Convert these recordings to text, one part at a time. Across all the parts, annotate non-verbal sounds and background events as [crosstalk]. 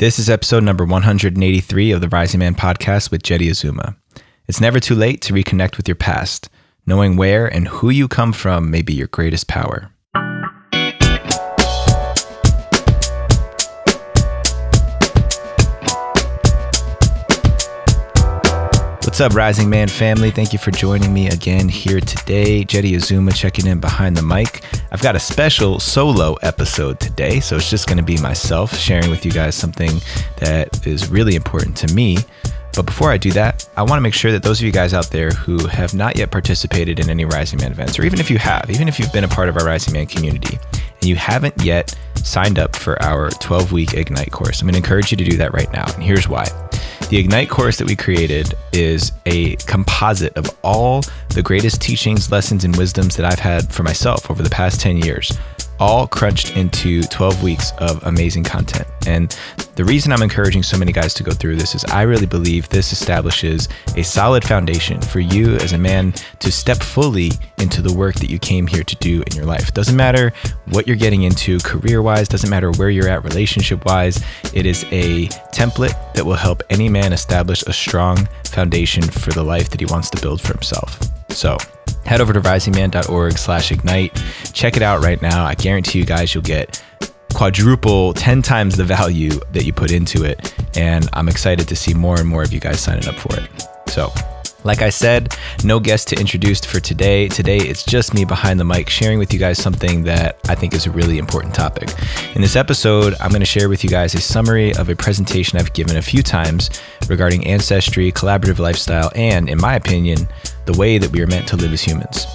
This is episode number 183 of the Rising Man podcast with Jeddy Azuma. It's never too late to reconnect with your past. Knowing where and who you come from may be your greatest power. What's up, Rising Man family? Thank you for joining me again here today. Jeddy Azuma checking in behind the mic. I've got a special solo episode today, so it's just going to be myself sharing with you guys something that is really important to me. But before I do that, I want to make sure that those of you guys out there who have not yet participated in any Rising Man events, or even if you have, even if you've been a part of our Rising Man community and you haven't yet signed up for our 12 week Ignite course, I'm going to encourage you to do that right now. And here's why. The Ignite course that we created is a composite of all the greatest teachings, lessons, and wisdoms that I've had for myself over the past 10 years, all crunched into 12 weeks of amazing content. And the reason I'm encouraging so many guys to go through this is I really believe this establishes a solid foundation for you as a man to step fully into the work that you came here to do in your life. Doesn't matter what you're getting into career wise, doesn't matter where you're at relationship wise. It is a template that will help any man establish a strong foundation for the life that he wants to build for himself. So, head over to risingman.org slash ignite. Check it out right now. I guarantee you guys you'll get quadruple 10 times the value that you put into it. And i'm excited to see more and more of you guys signing up for it. So like I said, no guest to introduce for today. Today, it's just me behind the mic sharing with you guys something that I think is a really important topic. In this episode, I'm going to share with you guys a summary of a presentation I've given a few times regarding ancestry, collaborative lifestyle, and, in my opinion, the way that we are meant to live as humans.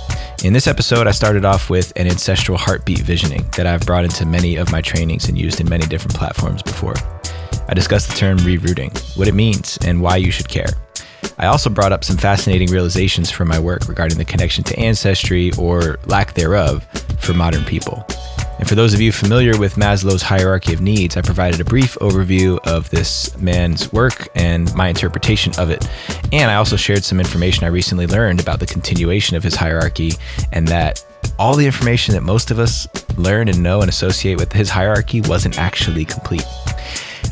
In this episode, I started off with an ancestral heartbeat visioning that I've brought into many of my trainings and used in many different platforms before. I discussed the term rerooting, what it means, and why you should care. I also brought up some fascinating realizations from my work regarding the connection to ancestry or lack thereof for modern people. And for those of you familiar with Maslow's hierarchy of needs, I provided a brief overview of this man's work and my interpretation of it. And I also shared some information I recently learned about the continuation of his hierarchy and that all the information that most of us learn and know and associate with his hierarchy wasn't actually complete.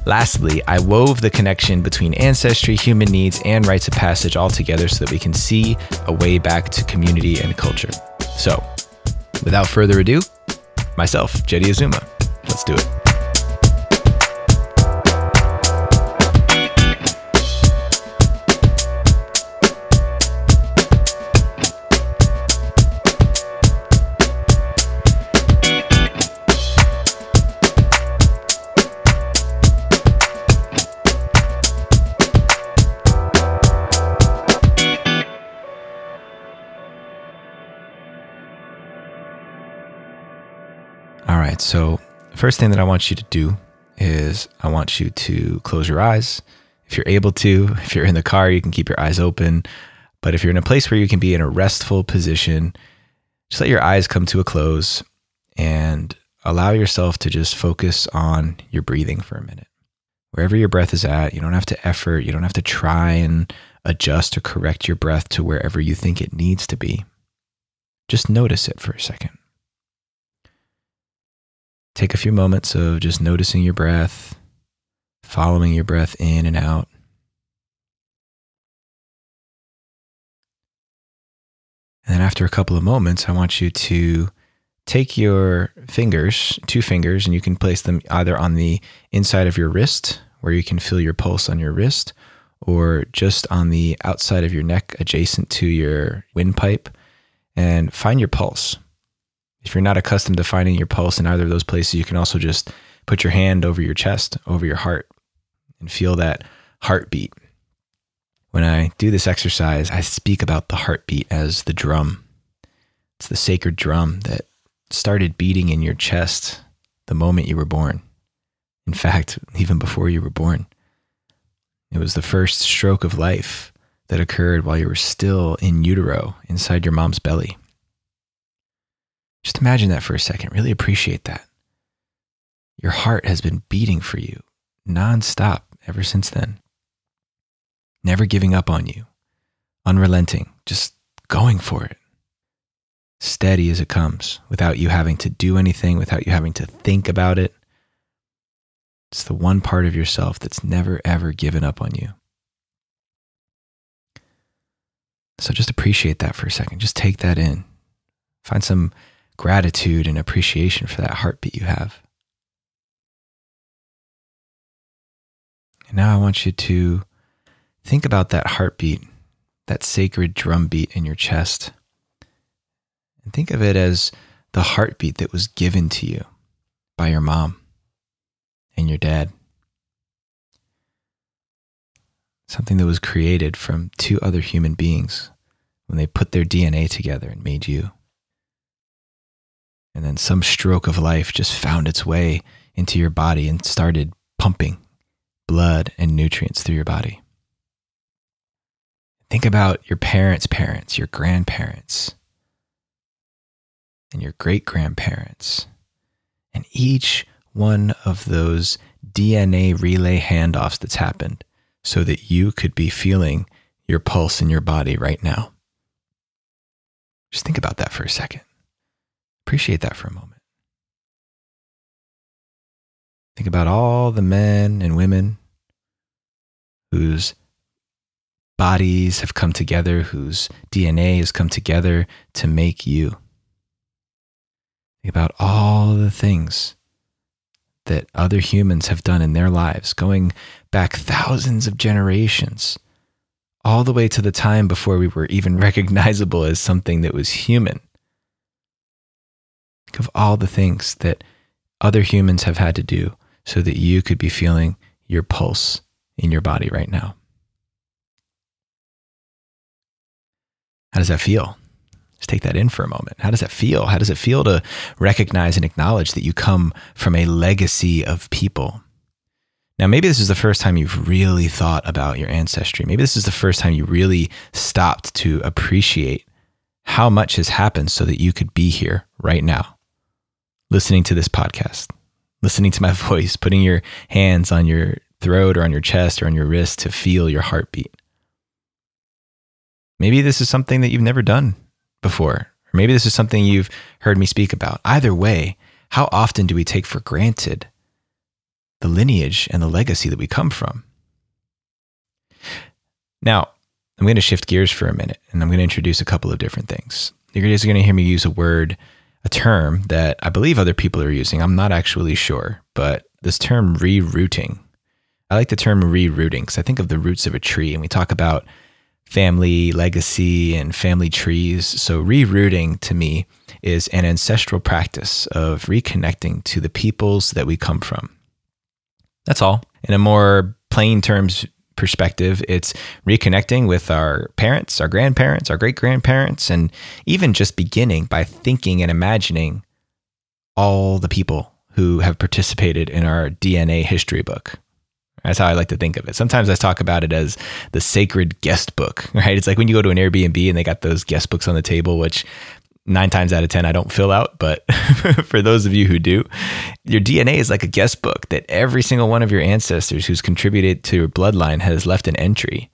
Lastly, I wove the connection between ancestry, human needs, and rites of passage all together so that we can see a way back to community and culture. So, without further ado, myself, Jeddy Azuma. Let's do it. Right. So, first thing that I want you to do is I want you to close your eyes. If you're able to, if you're in the car, you can keep your eyes open. But if you're in a place where you can be in a restful position, just let your eyes come to a close and allow yourself to just focus on your breathing for a minute. Wherever your breath is at, you don't have to effort, you don't have to try and adjust or correct your breath to wherever you think it needs to be. Just notice it for a second. Take a few moments of just noticing your breath, following your breath in and out. And then after a couple of moments, I want you to take your fingers, two fingers, and you can place them either on the inside of your wrist, where you can feel your pulse on your wrist, or just on the outside of your neck, adjacent to your windpipe, and find your pulse. If you're not accustomed to finding your pulse in either of those places, you can also just put your hand over your chest, over your heart, and feel that heartbeat. When I do this exercise, I speak about the heartbeat as the drum. It's the sacred drum that started beating in your chest the moment you were born. In fact, [laughs] even before you were born. It was the first stroke of life that occurred while you were still in utero inside your mom's belly. Just imagine that for a second. Really appreciate that. Your heart has been beating for you nonstop ever since then. Never giving up on you, unrelenting, just going for it. Steady as it comes, without you having to do anything, without you having to think about it. It's the one part of yourself that's never, ever given up on you. So just appreciate that for a second. Just take that in. Find some gratitude and appreciation for that heartbeat you have. And now I want you to think about that heartbeat, that sacred drum beat in your chest. And think of it as the heartbeat that was given to you by your mom and your dad. Something that was created from two other human beings when they put their DNA together and made you. And then some stroke of life just found its way into your body and started pumping blood and nutrients through your body. Think about your parents' parents, your grandparents, and your great grandparents. And each one of those DNA relay handoffs that's happened so that you could be feeling your pulse in your body right now. Just think about that for a second. Appreciate that for a moment. Think about all the men and women whose bodies have come together, whose DNA has come together to make you. Think about all the things that other humans have done in their lives, going back thousands of generations, all the way to the time before we were even [laughs] recognizable as something that was human. Think of all the things that other humans have had to do so that you could be feeling your pulse in your body right now. How does that feel? Just take that in for a moment. How does that feel? How does it feel to recognize and acknowledge that you come from a legacy of people? Now, maybe this is the first time you've really thought about your ancestry. Maybe this is the first time you really stopped to appreciate how much has happened so that you could be here right now, listening to this podcast, listening to my [laughs] voice, putting your hands on your throat or on your chest or on your wrist to feel your heartbeat. Maybe this is something that you've never done before. Or maybe this is something you've heard me speak about. Either way, how often do we take for granted the lineage and the legacy that we come from? Now, I'm going to shift gears for a minute and I'm going to introduce a couple of different things. You're going to hear me use a word, a term that I believe other people are using. I'm not actually sure, but this term rerooting. I like the term rerooting because I think of the roots of a tree and we talk about family legacy and family trees. So, rerooting to me is an ancestral practice of reconnecting to the peoples that we come from. That's all. In a more plain terms perspective, it's reconnecting with our parents, our grandparents, our great grandparents, and even just beginning by thinking and imagining all the people who have participated in our DNA history book. That's how I like to think of it. Sometimes I talk about it as the sacred guest book, [laughs] right? It's like when you go to an Airbnb and they got those guest books on the table, which nine times out of 10 I don't fill out. But [laughs] for those of you who do, your DNA is like a guest book that every single one of your ancestors who's contributed to your bloodline has left an entry.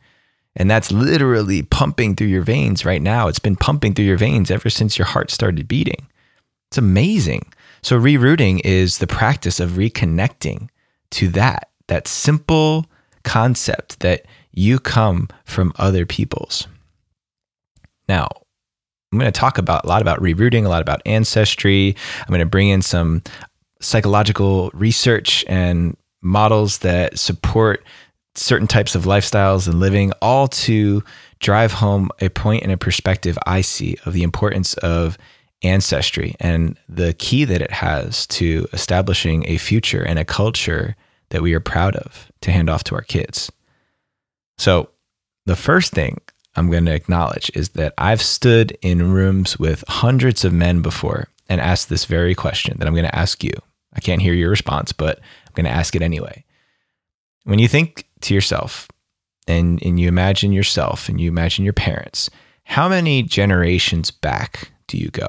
And that's literally pumping through your veins right now. It's been pumping through your veins ever since your heart started beating. It's amazing. So, rerooting is the practice of reconnecting to that that simple concept that you come from other peoples. Now, I'm going to talk about a lot about rerooting, a lot about ancestry. I'm going to bring in some psychological research and models that support certain types of lifestyles and living, all to drive home a point and a perspective I see of the importance of ancestry and the key that it has to establishing a future and a culture that we are proud of to hand off to our kids. So, the first thing I'm going to acknowledge is that I've stood in rooms with hundreds of men before and asked this very question that I'm going to ask you. I can't hear your response, but I'm going to ask it anyway. When you think to yourself and, and you imagine yourself and you imagine your parents, how many generations back do you go?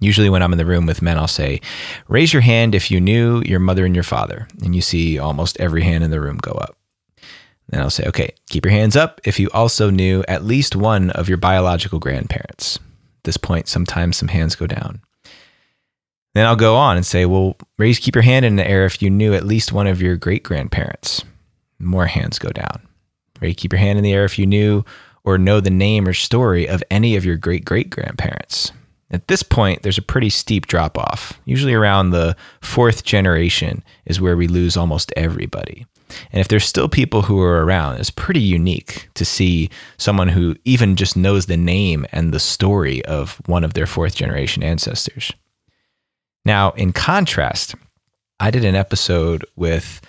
Usually, when I'm in the room with men, I'll say, Raise your hand if you knew your mother and your father. And you see almost every hand in the room go up. Then I'll say, Okay, keep your hands up if you also knew at least one of your biological grandparents. At this point, sometimes some hands go down. Then I'll go on and say, well, raise, keep your hand in the air if you knew at least one of your great grandparents. More hands go down. Ready, keep your hand in the air if you knew or know the name or story of any of your great great grandparents. At this point, there's a pretty steep drop off. Usually around the fourth generation is where we lose almost everybody. And if there's still people who are around, it's pretty unique to see someone who even just knows the name and the story of one of their fourth generation ancestors. Now, in contrast, I did an episode with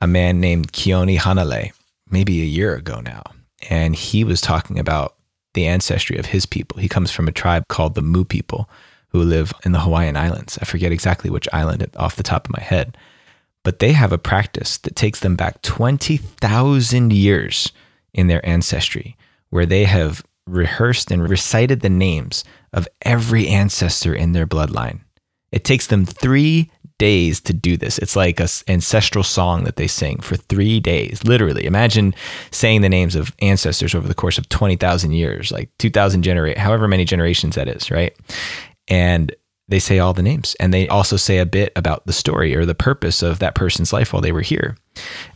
a man named Keone Hanale maybe a year ago now, and he was talking about the ancestry of his people. He comes from a tribe called the Mu people who live in the Hawaiian Islands. I forget exactly which island off the top of my head, but they have a practice that takes them back 20,000 years in their ancestry where they have rehearsed and recited the names of every ancestor in their bloodline. It takes them three days to do this. It's like a ancestral song that they sing for three days, literally. Imagine saying the names of ancestors over the course of 20,000 years, like 2,000 generate, however many generations that is, right? And they say all the names and they also say a bit about the story or the purpose of that person's life while they were here.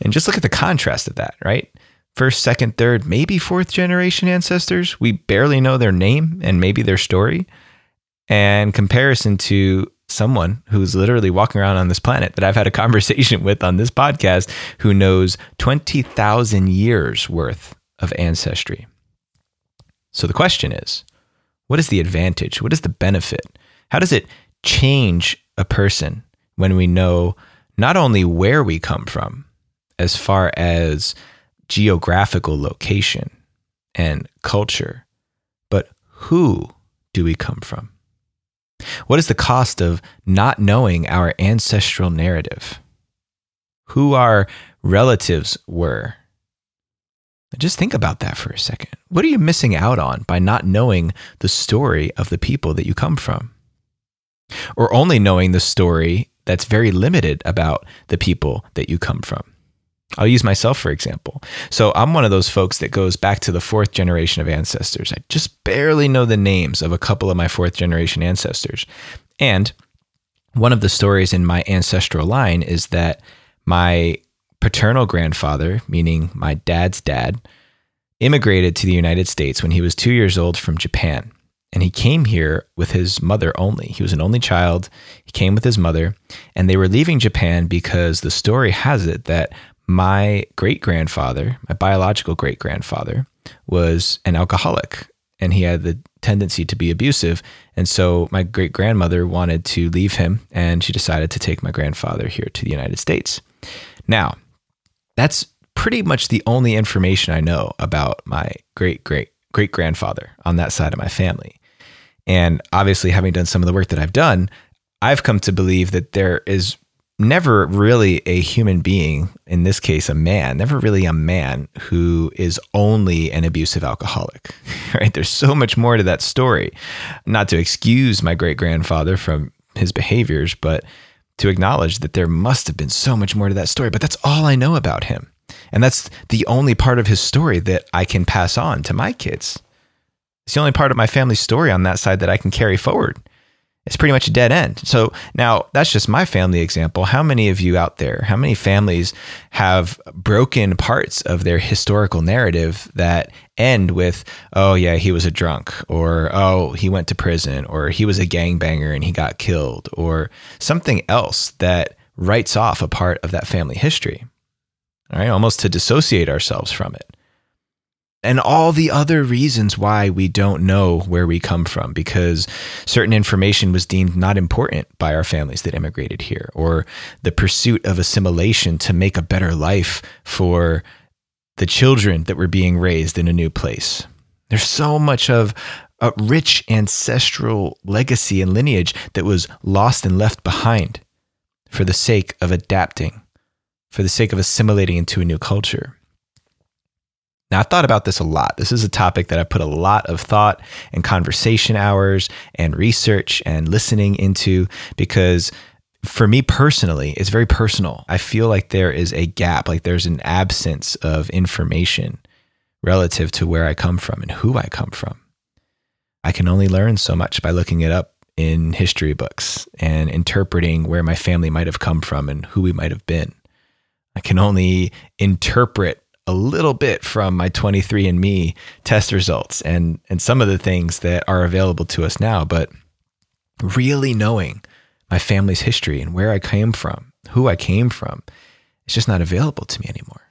And just look at the contrast of that, right? First, second, third, maybe fourth generation ancestors. We barely know their name and maybe their story. And comparison to someone who's literally walking around on this planet that I've had a [laughs] conversation with on this podcast who knows 20,000 years worth of ancestry. So the question is what is the advantage? What is the benefit? How does it change a person when we know not only where we come from, as far as geographical location and culture, but who do we come from? What is the cost of not knowing our ancestral narrative? Who our relatives were? Just think about that for a second. What are you missing out on by not knowing the story of the people that you come from? Or only knowing the story that's very limited about the people that you come from? I'll use myself for example. So I'm one of those folks that goes back to the fourth generation of ancestors. I just barely know the names of a couple of my fourth generation ancestors. And one of the stories in my ancestral line is that my paternal grandfather, meaning my dad's dad, immigrated to the United States when he was two years old from Japan. And he came here with his mother only. He was an only child. He came with his mother, and they were leaving Japan because the story has it that my great grandfather, my biological great grandfather, was an alcoholic and he had the tendency to be abusive. And so my great grandmother wanted to leave him and she decided to take my grandfather here to the United States. Now, that's pretty much the only information I know about my great great great grandfather on that side of my family. And obviously, having done some of the work that I've done, I've come to believe that there is never really a human being, in this case, a man, never really a man who is only an abusive alcoholic, [laughs] right? There's so much more to that story. Not to excuse my great grandfather from his behaviors, but to acknowledge that there must have been so much more to that story. But that's all I know about him. And that's the only part of his story that I can pass on to my kids. It's the only part of my family's story on that side that I can carry forward it's pretty much a dead end. So now that's just my family example. How many of you out there, how many families have broken parts of their historical narrative that end with, oh, yeah, he was a drunk, or oh, he went to prison, or he was a gangbanger and he got killed, or something else that writes off a part of that family history? Almost to dissociate ourselves from it. And all the other reasons why we don't know where we come from because certain information was deemed not important by our families that immigrated here or the pursuit of assimilation to make a better life for the children that were being raised in a new place. There's so much of a rich ancestral legacy and lineage that was lost and left behind for the sake of adapting for the sake of assimilating into a new culture now, I've thought about this a lot. This is a topic that I put a lot of thought and conversation hours and research and listening into because for me personally, it's very personal. I feel like there is a gap, like there's an absence of information relative to where I come from and who I come from. I can only learn so much by looking it up in history books and interpreting where my family might have come from and who we might have been. I can only interpret a little bit from my 23andMe test results and, and some of the things that are available to us now, but really knowing my family's history and where I came from, who I came from, it's just not available to me anymore.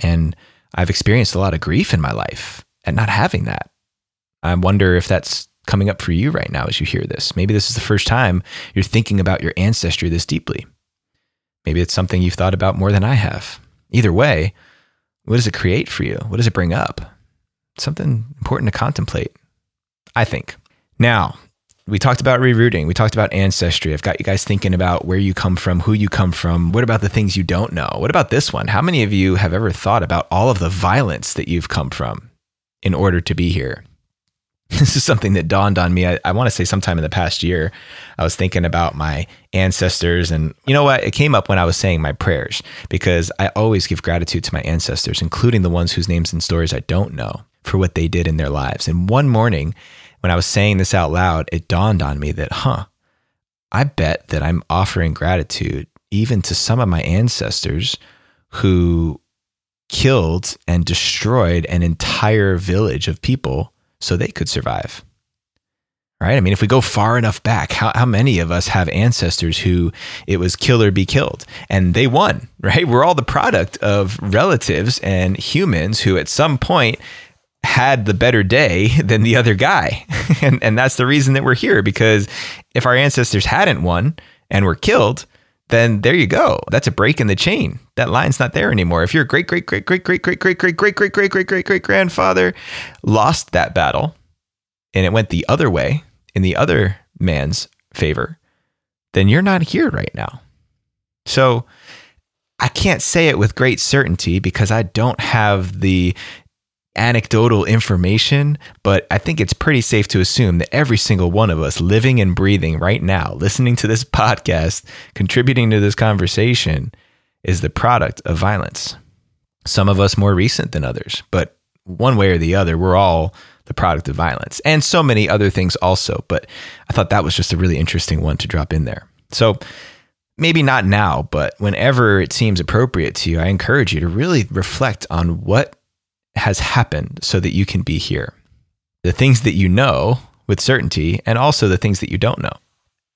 And I've experienced a lot of grief in my life at not having that. I wonder if that's coming up for you right now as you hear this. Maybe this is the first time you're thinking about your ancestry this deeply. Maybe it's something you've thought about more than I have. Either way, what does it create for you? What does it bring up? Something important to contemplate, I think. Now, we talked about rerooting. We talked about ancestry. I've got you guys thinking about where you come from, who you come from. What about the things you don't know? What about this one? How many of you have ever thought about all of the violence that you've come from in order to be here? [laughs] This is something that dawned on me. I, I want to say sometime in the past year, I was thinking about my ancestors. And you know what? It came up when I was saying my prayers because I always give gratitude to my ancestors, including the ones whose names and stories I don't know, for what they did in their lives. And one morning, when I was saying this out loud, it dawned on me that, huh, I bet that I'm offering gratitude even to some of my ancestors who killed and destroyed an entire village of people so they could survive. Right? I mean, if we go far enough back, how, how many of us have ancestors who it was kill or be killed and they won, [laughs] right? We're all the product of relatives and humans who at some point had the better day [laughs] than the other guy. [laughs] and, and that's the reason that we're here because if our ancestors hadn't won and were killed, then there you go. That's a break in the chain. That line's not there anymore. If your great great great great great great great great great great great great great great grandfather lost that battle and it went the other way in the other man's favor, then you're not here right now. So I can't say it with great certainty because I don't have the anecdotal information, but I think it's pretty safe to assume that every single one of us living and breathing right now, listening to this [laughs] podcast, contributing to this conversation, is the product of violence. Some of us more recent than others, but one way or the other, we're all the product of violence and so many other things also. But I thought that was just a really interesting one to drop in there. So, maybe not now, but whenever it seems appropriate to you, I encourage you to really reflect on what has happened so that you can be here. The things that you know with certainty, and also the things that you don't know.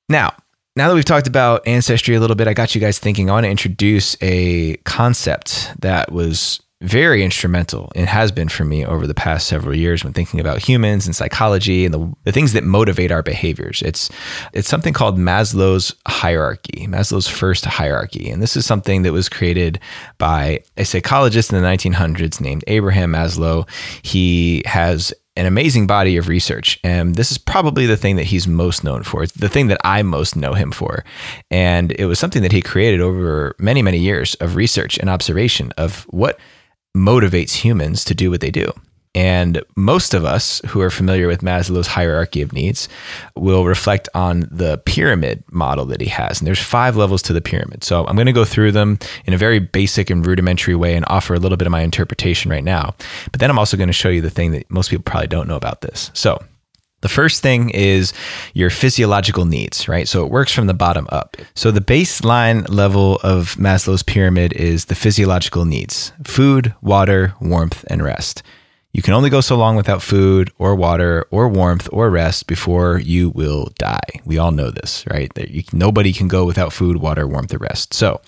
Now, now that we've talked about ancestry a little bit, I got you guys thinking. I want to introduce a concept that was very instrumental and has been for me over the past several years when thinking about humans and psychology and the, the things that motivate our behaviors. It's it's something called Maslow's hierarchy, Maslow's first hierarchy. And this is something that was created by a psychologist in the 1900s named Abraham Maslow. He has an amazing body of research. And this is probably the thing that he's most known for. It's the thing that I most know him for. And it was something that he created over many, many years of research and observation of what motivates humans to do what they do. And most of us who are familiar with Maslow's hierarchy of needs will reflect on the pyramid model that he has. And there's five levels to the pyramid. So I'm going to go through them in a very basic and rudimentary way and offer a little bit of my interpretation right now. But then I'm also going to show you the thing that most people probably don't know about this. So the first thing is your physiological needs, right? So it works from the bottom up. So the baseline level of Maslow's pyramid is the physiological needs food, water, warmth, and rest. You can only go so long without food or water or warmth or rest before you will die. We all know this, right? Nobody can go without food, water, warmth, or rest. So,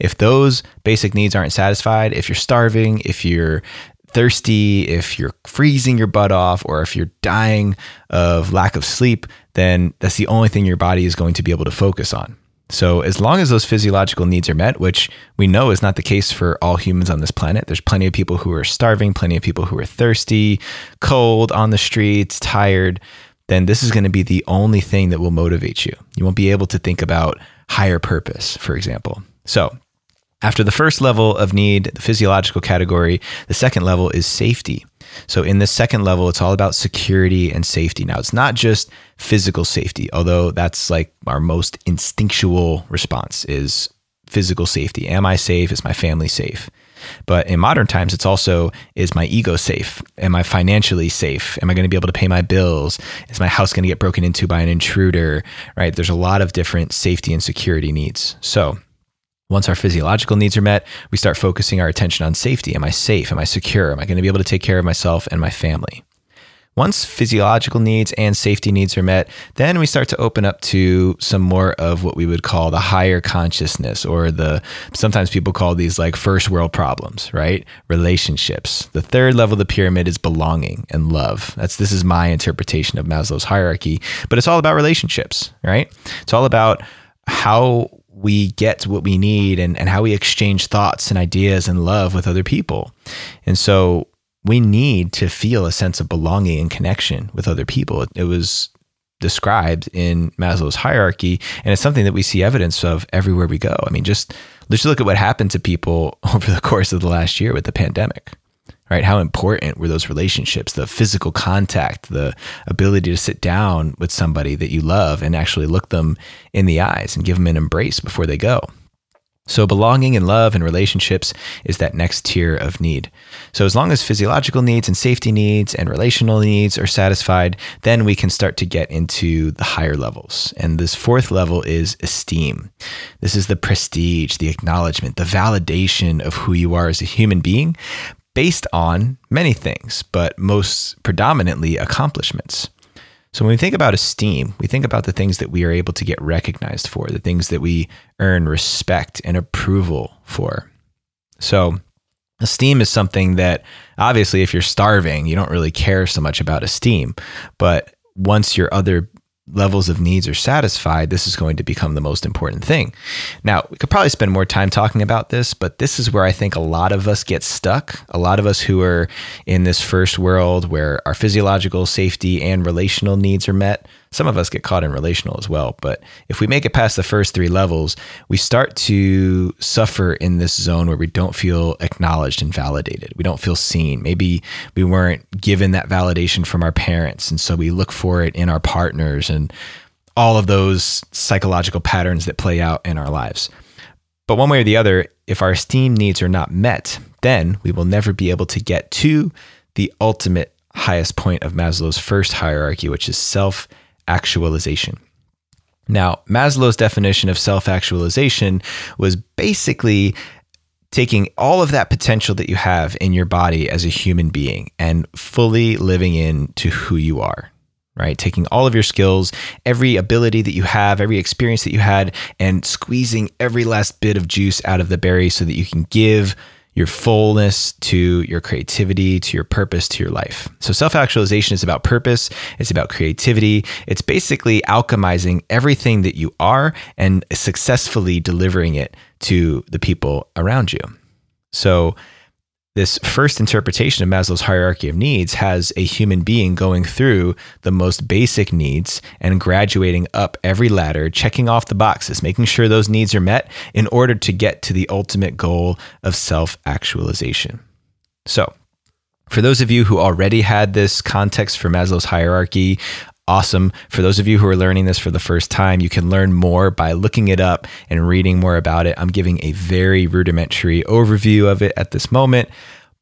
if those basic needs aren't satisfied, if you're starving, if you're thirsty, if you're freezing your butt off, or if you're dying of lack of sleep, then that's the only thing your body is going to be able to focus on. So, as long as those physiological needs are met, which we know is not the case for all humans on this planet, there's plenty of people who are starving, plenty of people who are thirsty, cold, on the streets, tired, then this is going to be the only thing that will motivate you. You won't be able to think about higher purpose, for example. So, after the first level of need, the physiological category, the second level is safety. So, in the second level, it's all about security and safety. Now, it's not just physical safety, although that's like our most instinctual response is physical safety. Am I safe? Is my family safe? But in modern times, it's also is my ego safe? Am I financially safe? Am I going to be able to pay my bills? Is my house going to get broken into by an intruder? Right? There's a lot of different safety and security needs. So, once our physiological needs are met, we start focusing our attention on safety. Am I safe? Am I secure? Am I going to be able to take care of myself and my family? Once physiological needs and safety needs are met, then we start to open up to some more of what we would call the higher consciousness or the sometimes people call these like first world problems, right? Relationships. The third level of the pyramid is belonging and love. That's this is my interpretation of Maslow's hierarchy, but it's all about relationships, right? It's all about how we get what we need and, and how we exchange thoughts and ideas and love with other people. And so we need to feel a sense of belonging and connection with other people. It, was described in Maslow's hierarchy, and it's something that we see evidence of everywhere we go. I mean, just let's look at what happened to people [laughs] over the course of the last year with the pandemic. Right? How important were those relationships, the physical contact, the ability to sit down with somebody that you love and actually look them in the eyes and give them an embrace before they go. So, belonging and love and relationships is that next tier of need. So, as long as physiological needs and safety needs and relational needs are satisfied, then we can start to get into the higher levels. And this fourth level is esteem. This is the prestige, the acknowledgement, the validation of who you are as a human being based on many things, but most predominantly accomplishments. So when we think about esteem, we think about the things that we are able to get recognized for, the things that we earn respect and approval for. So esteem is something that obviously if you're starving, you don't really care so much about esteem, but once your other levels of needs are satisfied, this is going to become the most important thing. Now, we could probably spend more time talking about this, but this is where I think a lot of us get stuck. A lot of us who are in this first world where our physiological safety and relational needs are met, some of us get caught in relational as well. But if we make it past the first three levels, we start to suffer in this zone where we don't feel acknowledged and validated. We don't feel seen. Maybe we weren't given that validation from our parents. And so we look for it in our partners and all of those psychological patterns that play out in our lives. But one way or the other, if our esteem needs are not met, then we will never be able to get to the ultimate highest point of Maslow's first hierarchy, which is self actualization. Now, Maslow's definition of self actualization was basically taking all of that potential that you have in your body as a human being and fully living into who you are, right? Taking all of your skills, every ability that you have, every experience that you had, and squeezing every last bit of juice out of the berry so that you can give your fullness, to your creativity, to your purpose, to your life. So self actualization is about purpose, it's about creativity. It's basically alchemizing everything that you are and successfully delivering it to the people around you. So this first interpretation of Maslow's hierarchy of needs has a human being going through the most basic needs and graduating up every ladder, checking off the boxes, making sure those needs are met in order to get to the ultimate goal of self actualization. So, for those of you who already had this context for Maslow's hierarchy, awesome. For those of you who are learning this for the first time, you can learn more by looking it up and reading more about it. I'm giving a very rudimentary overview of it at this moment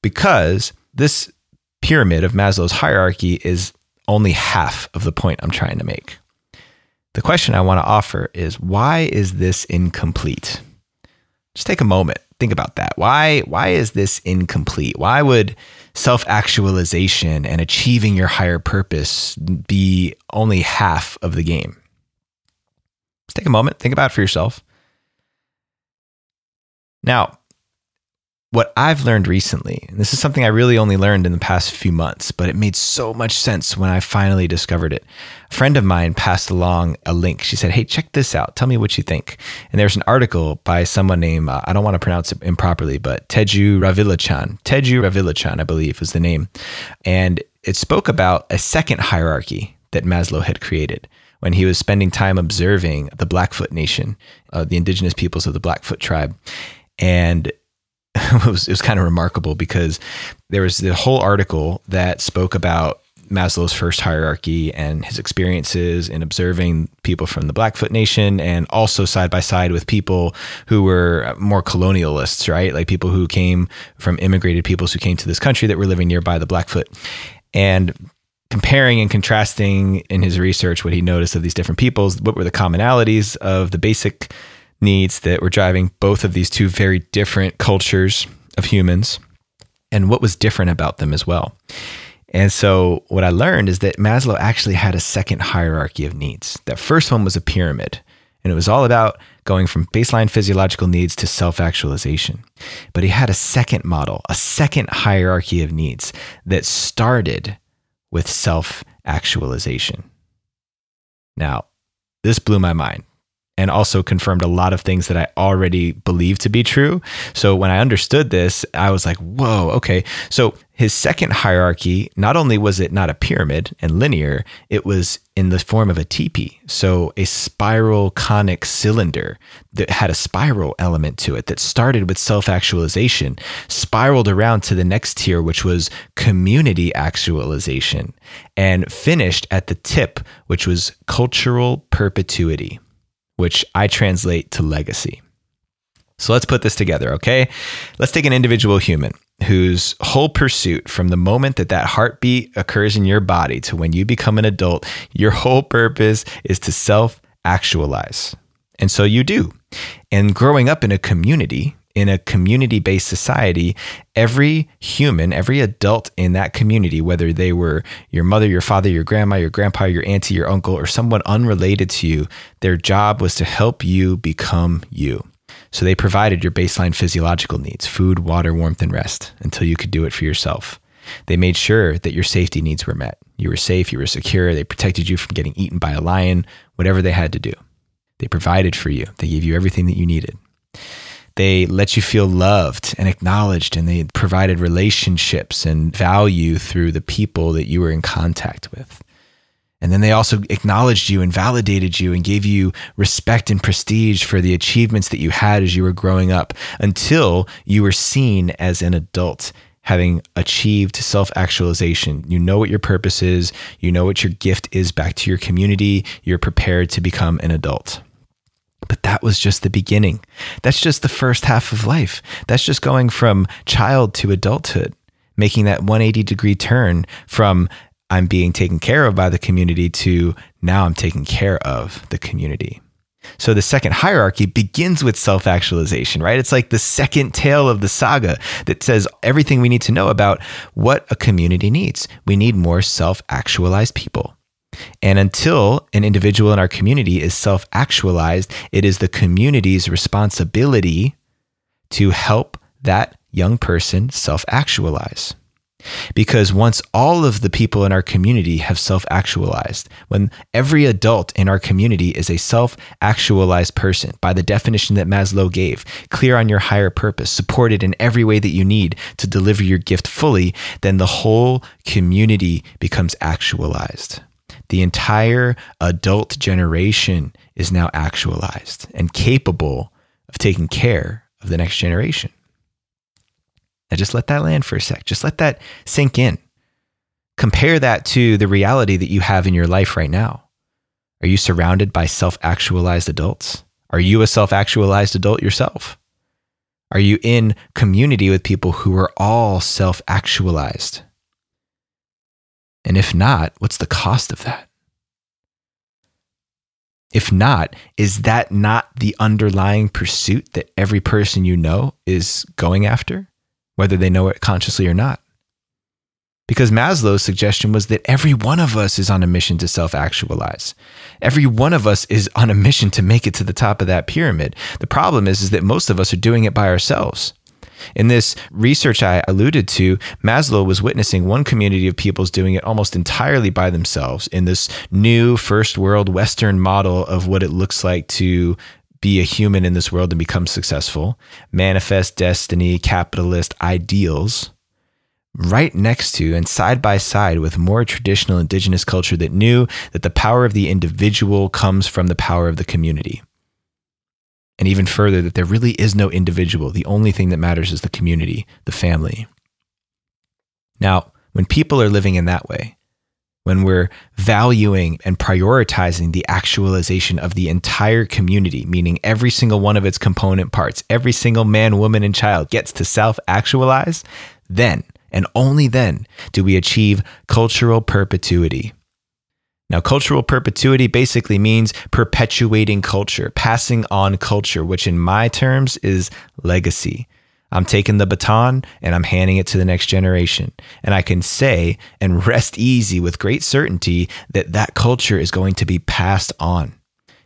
because this pyramid of Maslow's hierarchy is only half of the point I'm trying to make. The question I want to offer is why is this incomplete? Just take a moment, think about that. Why why is this incomplete? Why would self actualization and achieving your higher purpose be only half of the game? Just take a moment, think about it for yourself. Now, what I've learned recently, and this is something I really only learned in the past few months, but it made so much sense when I finally discovered it. A friend of mine passed along a link. She said, Hey, check this out. Tell me what you think. And there's an article by someone named, uh, I don't want to pronounce it improperly, but Teju Ravilochan. Teju Ravilochan, I believe, was the name. And it spoke about a second hierarchy that Maslow had created when he was spending time observing the Blackfoot Nation, uh, the indigenous peoples of the Blackfoot tribe. And [laughs] it was, it was kind of remarkable because there was the whole article that spoke about Maslow's first hierarchy and his experiences in observing people from the Blackfoot Nation and also side by side with people who were more colonialists, right? Like people who came from immigrated peoples who came to this country that were living nearby the Blackfoot. And comparing and contrasting in his research what he noticed of these different peoples, what were the commonalities of the basic needs that were driving both of these two very different cultures of humans and what was different about them as well. And so, what I learned is that Maslow actually had a second hierarchy of needs. That first one was a pyramid, and it was all about going from baseline physiological needs to self actualization. But he had a second model, a second hierarchy of needs that started with self actualization. Now, this blew my mind and also confirmed a lot of things that I already believed to be true. So when I understood this, I was like, whoa, okay. So his second hierarchy, not only was it not a pyramid and linear, it was in the form of a teepee. So a spiral conic cylinder that had a spiral element to it that started with self actualization, spiraled around to the next tier, which was community actualization, and finished at the tip, which was cultural perpetuity which I translate to legacy. So let's put this together, okay? Let's take an individual human whose whole pursuit from the moment that that heartbeat occurs in your body to when you become an adult, your whole purpose is to self actualize. And so you do. And growing up in a community in a community based society, every human, every adult in that community, whether they were your mother, your father, your grandma, your grandpa, your auntie, your uncle, or someone unrelated to you, their job was to help you become you. So they provided your baseline physiological needs food, water, warmth, and rest until you could do it for yourself. They made sure that your safety needs were met. You were safe, you were secure, they protected you from getting eaten by a lion, whatever they had to do. They provided for you, they gave you everything that you needed. They let you feel loved and acknowledged, and they provided relationships and value through the people that you were in contact with. And then they also acknowledged you and validated you and gave you respect and prestige for the achievements that you had as you were growing up until you were seen as an adult having achieved self actualization. You know what your purpose is, you know what your gift is back to your community, you're prepared to become an adult. But that was just the beginning. That's just the first half of life. That's just going from child to adulthood, making that 180 degree turn from I'm being taken care of by the community to now I'm taking care of the community. So the second hierarchy begins with self actualization, right? It's like the second tale of the saga that says everything we need to know about what a community needs. We need more self actualized people. And until an individual in our community is self actualized, it is the community's responsibility to help that young person self actualize. Because once all of the people in our community have self actualized, when every adult in our community is a self actualized person, by the definition that Maslow gave, clear on your higher purpose, supported in every way that you need to deliver your gift fully, then the whole community becomes actualized the entire adult generation is now actualized and capable of taking care of the next generation. Now, just let that land for a sec. Just let that sink in. Compare that to the reality that you have in your life right now. Are you surrounded by self actualized adults? Are you a self actualized adult yourself? Are you in community with people who are all self actualized? And if not, what's the cost of that? If not, is that not the underlying pursuit that every person you know is going after, whether they know it consciously or not? Because Maslow's suggestion was that every one of us is on a mission to self actualize. Every one of us is on a mission to make it to the top of that pyramid. The problem is, is that most of us are doing it by ourselves. In this research I alluded to, Maslow was witnessing one community of peoples doing it almost entirely by themselves in this new first world Western model of what it looks like to be a human in this world and become successful, manifest destiny, capitalist ideals, right next to and side by side with more traditional indigenous culture that knew that the power of the individual comes from the power of the community. And even further, that there really is no individual. The only thing that matters is the community, the family. Now, when people are living in that way, when we're valuing and prioritizing the actualization of the entire community, meaning every single one of its component parts, every single man, woman, and child gets to self actualize, then and only then do we achieve cultural perpetuity. Now, cultural perpetuity basically means perpetuating culture, passing on culture, which in my terms is legacy. I'm taking the baton and I'm handing it to the next generation. And I can say and [laughs] rest easy with great certainty that that culture is going to be passed on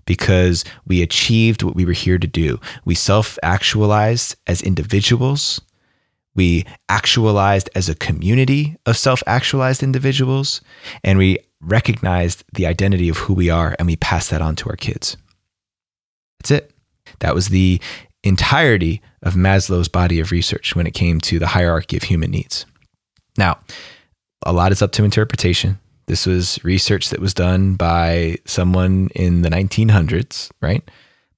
because we achieved what we were here to do. We self actualized as individuals. We actualized as a community of self actualized individuals. And we recognized the identity of who we are and we pass that on to our kids. That's it. That was the entirety of Maslow's body of research when it came to the hierarchy of human needs. Now, a lot is up to interpretation. This was research that was done by someone in the 1900s, right?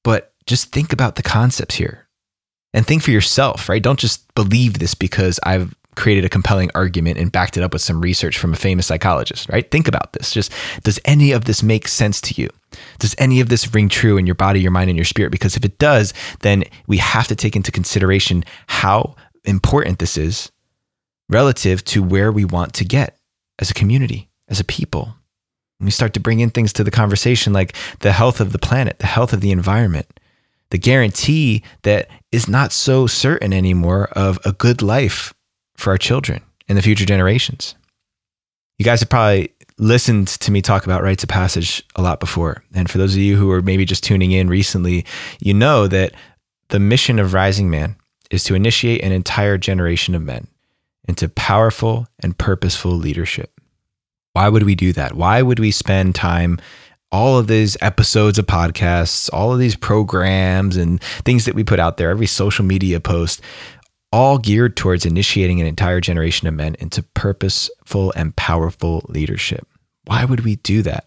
But just think about the concepts here and think for yourself, right? Don't just believe this because I've created a compelling argument and backed it up with some research from a famous psychologist, right? Think about this. Just does any of this make sense to you? Does any of this ring true in your body, your mind, and your spirit? Because if it does, then we have to take into consideration how important this is relative to where we want to get as a community, as a people. And we start to bring in things to the conversation like the health of the planet, the health of the environment, the guarantee that is not so certain anymore of a good life for our children and the future generations. You guys have probably listened to me talk about rites of passage a lot before. And for those of you who are maybe just tuning in recently, you know that the mission of Rising Man is to initiate an entire generation of men into powerful and purposeful leadership. Why would we do that? Why would we spend time all of these episodes of podcasts, all of these programs and things that we put out there, every social media post, all geared towards initiating an entire generation of men into purposeful and powerful leadership. Why would we do that?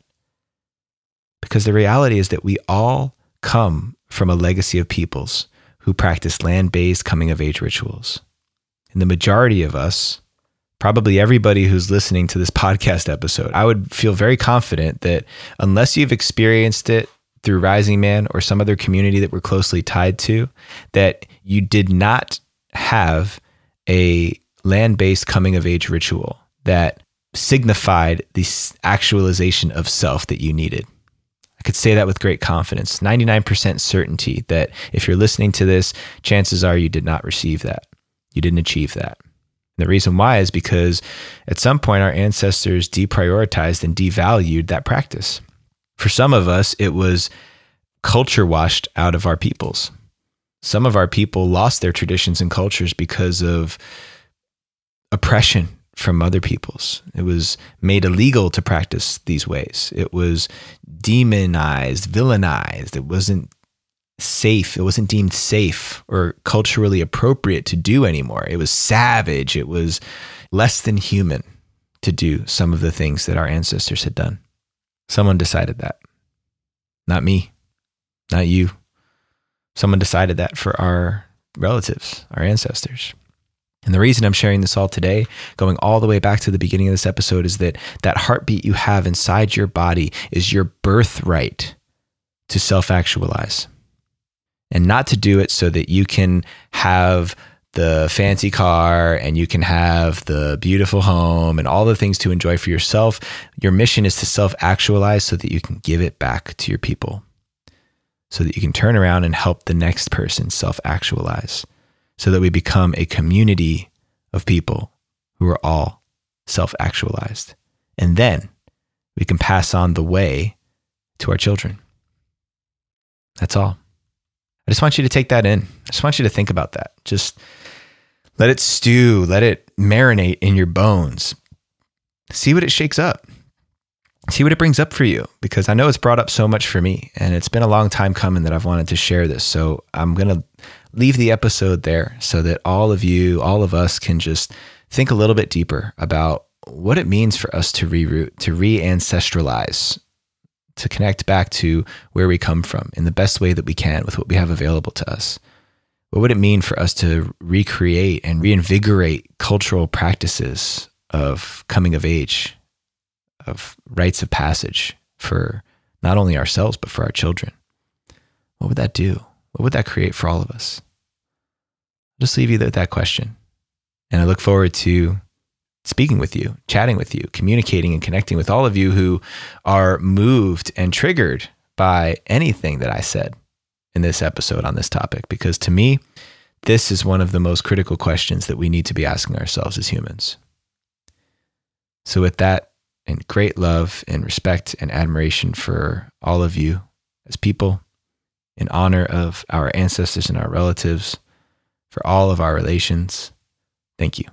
Because the reality is that we all come from a legacy of peoples who practice land based coming of age rituals. And the majority of us, probably everybody who's listening to this podcast episode, I would feel very confident that unless you've experienced it through Rising Man or some other community that we're closely tied to, that you did not have a land based coming of age ritual that signified the actualization of self that you needed. I could say that with great confidence 99% certainty that if you're listening to this, chances are you did not receive that. You didn't achieve that. And the reason why is because at some point our ancestors deprioritized and devalued that practice. For some of us, it was culture washed out of our peoples some of our people lost their traditions and cultures because of oppression from other peoples. It was made illegal to practice these ways. It was demonized, villainized. It wasn't safe. It wasn't deemed safe or culturally appropriate to do anymore. It was savage. It was less than human to do some of the things that our ancestors had done. Someone decided that. Not me, not you, Someone decided that for our relatives, our ancestors. And the reason I'm sharing this all today, going all the way back to the beginning of this episode, is that that heartbeat you have inside your body is your birthright to self actualize. And not to do it so that you can have the fancy car and you can have the beautiful home and all the things to enjoy for yourself. Your mission is to self actualize so that you can give it back to your people so that you can turn around and help the next person self actualize, so that we become a community of people who are all self actualized. And then we can pass on the way to our children. That's all. I just want you to take that in. I just want you to think about that. Just let it stew, let it marinate in your bones. See what it shakes up see what it brings up for you because I know it's brought up so much for me and it's been a long time coming that I've wanted to share this. So I'm going to leave the episode there so that all of you, all of us can just think a little bit deeper about what it means for us to reroot, to re ancestralize, to connect back to where we come from in the best way that we can with what we have available to us. What would it mean for us to recreate and reinvigorate cultural practices of coming of age of rites of passage for not only ourselves, but for our children, what would that do? What would that create for all of us? I'll just leave you with that question. And I look forward to speaking with you, chatting with you, communicating and connecting with all of you who are moved and triggered by anything that I said in this episode on this topic. Because to me, this is one of the most critical questions that we need to be asking ourselves as humans. So, with that, and great love and respect and admiration for all of you as people, in honor of our ancestors and our relatives, for all of our relations, thank you.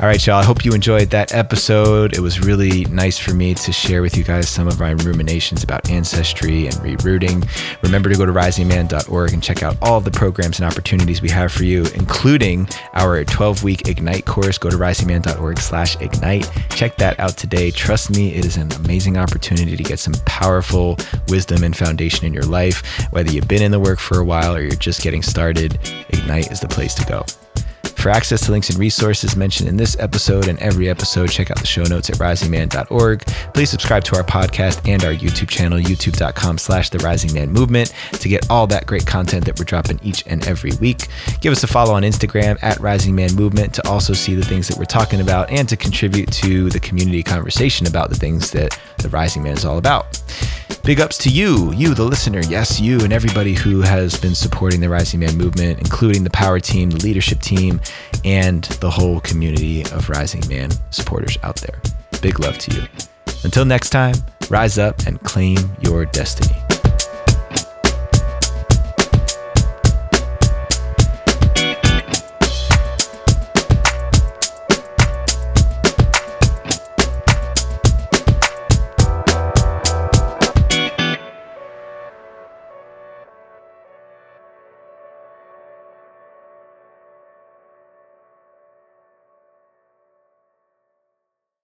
All right, y'all. I hope you enjoyed that episode. It was really nice for me to share with you guys some of my ruminations about ancestry and rerooting. Remember to go to risingman.org and check out all of the programs and opportunities we have for you, including our 12-week Ignite course. Go to risingman.org slash ignite. Check that out today. Trust me, it is an amazing opportunity to get some powerful wisdom and foundation in your life. Whether you've been in the work for a while or you're just getting started, Ignite is the place to go. For access to links and resources mentioned in this episode and every episode, check out the show notes at risingman.org. Please subscribe to our podcast and our YouTube channel, youtube.com slash the rising man movement, to get all that great content that we're dropping each and every week. Give us a follow on Instagram at rising man movement to also see the things that we're talking about and to contribute to the community conversation about the things that the rising man is all about. Big ups to you, you, the listener. Yes, you and everybody who has been supporting the Rising Man movement, including the power team, the leadership team, and the whole community of Rising Man supporters out there. Big love to you. Until next time, rise up and claim your destiny.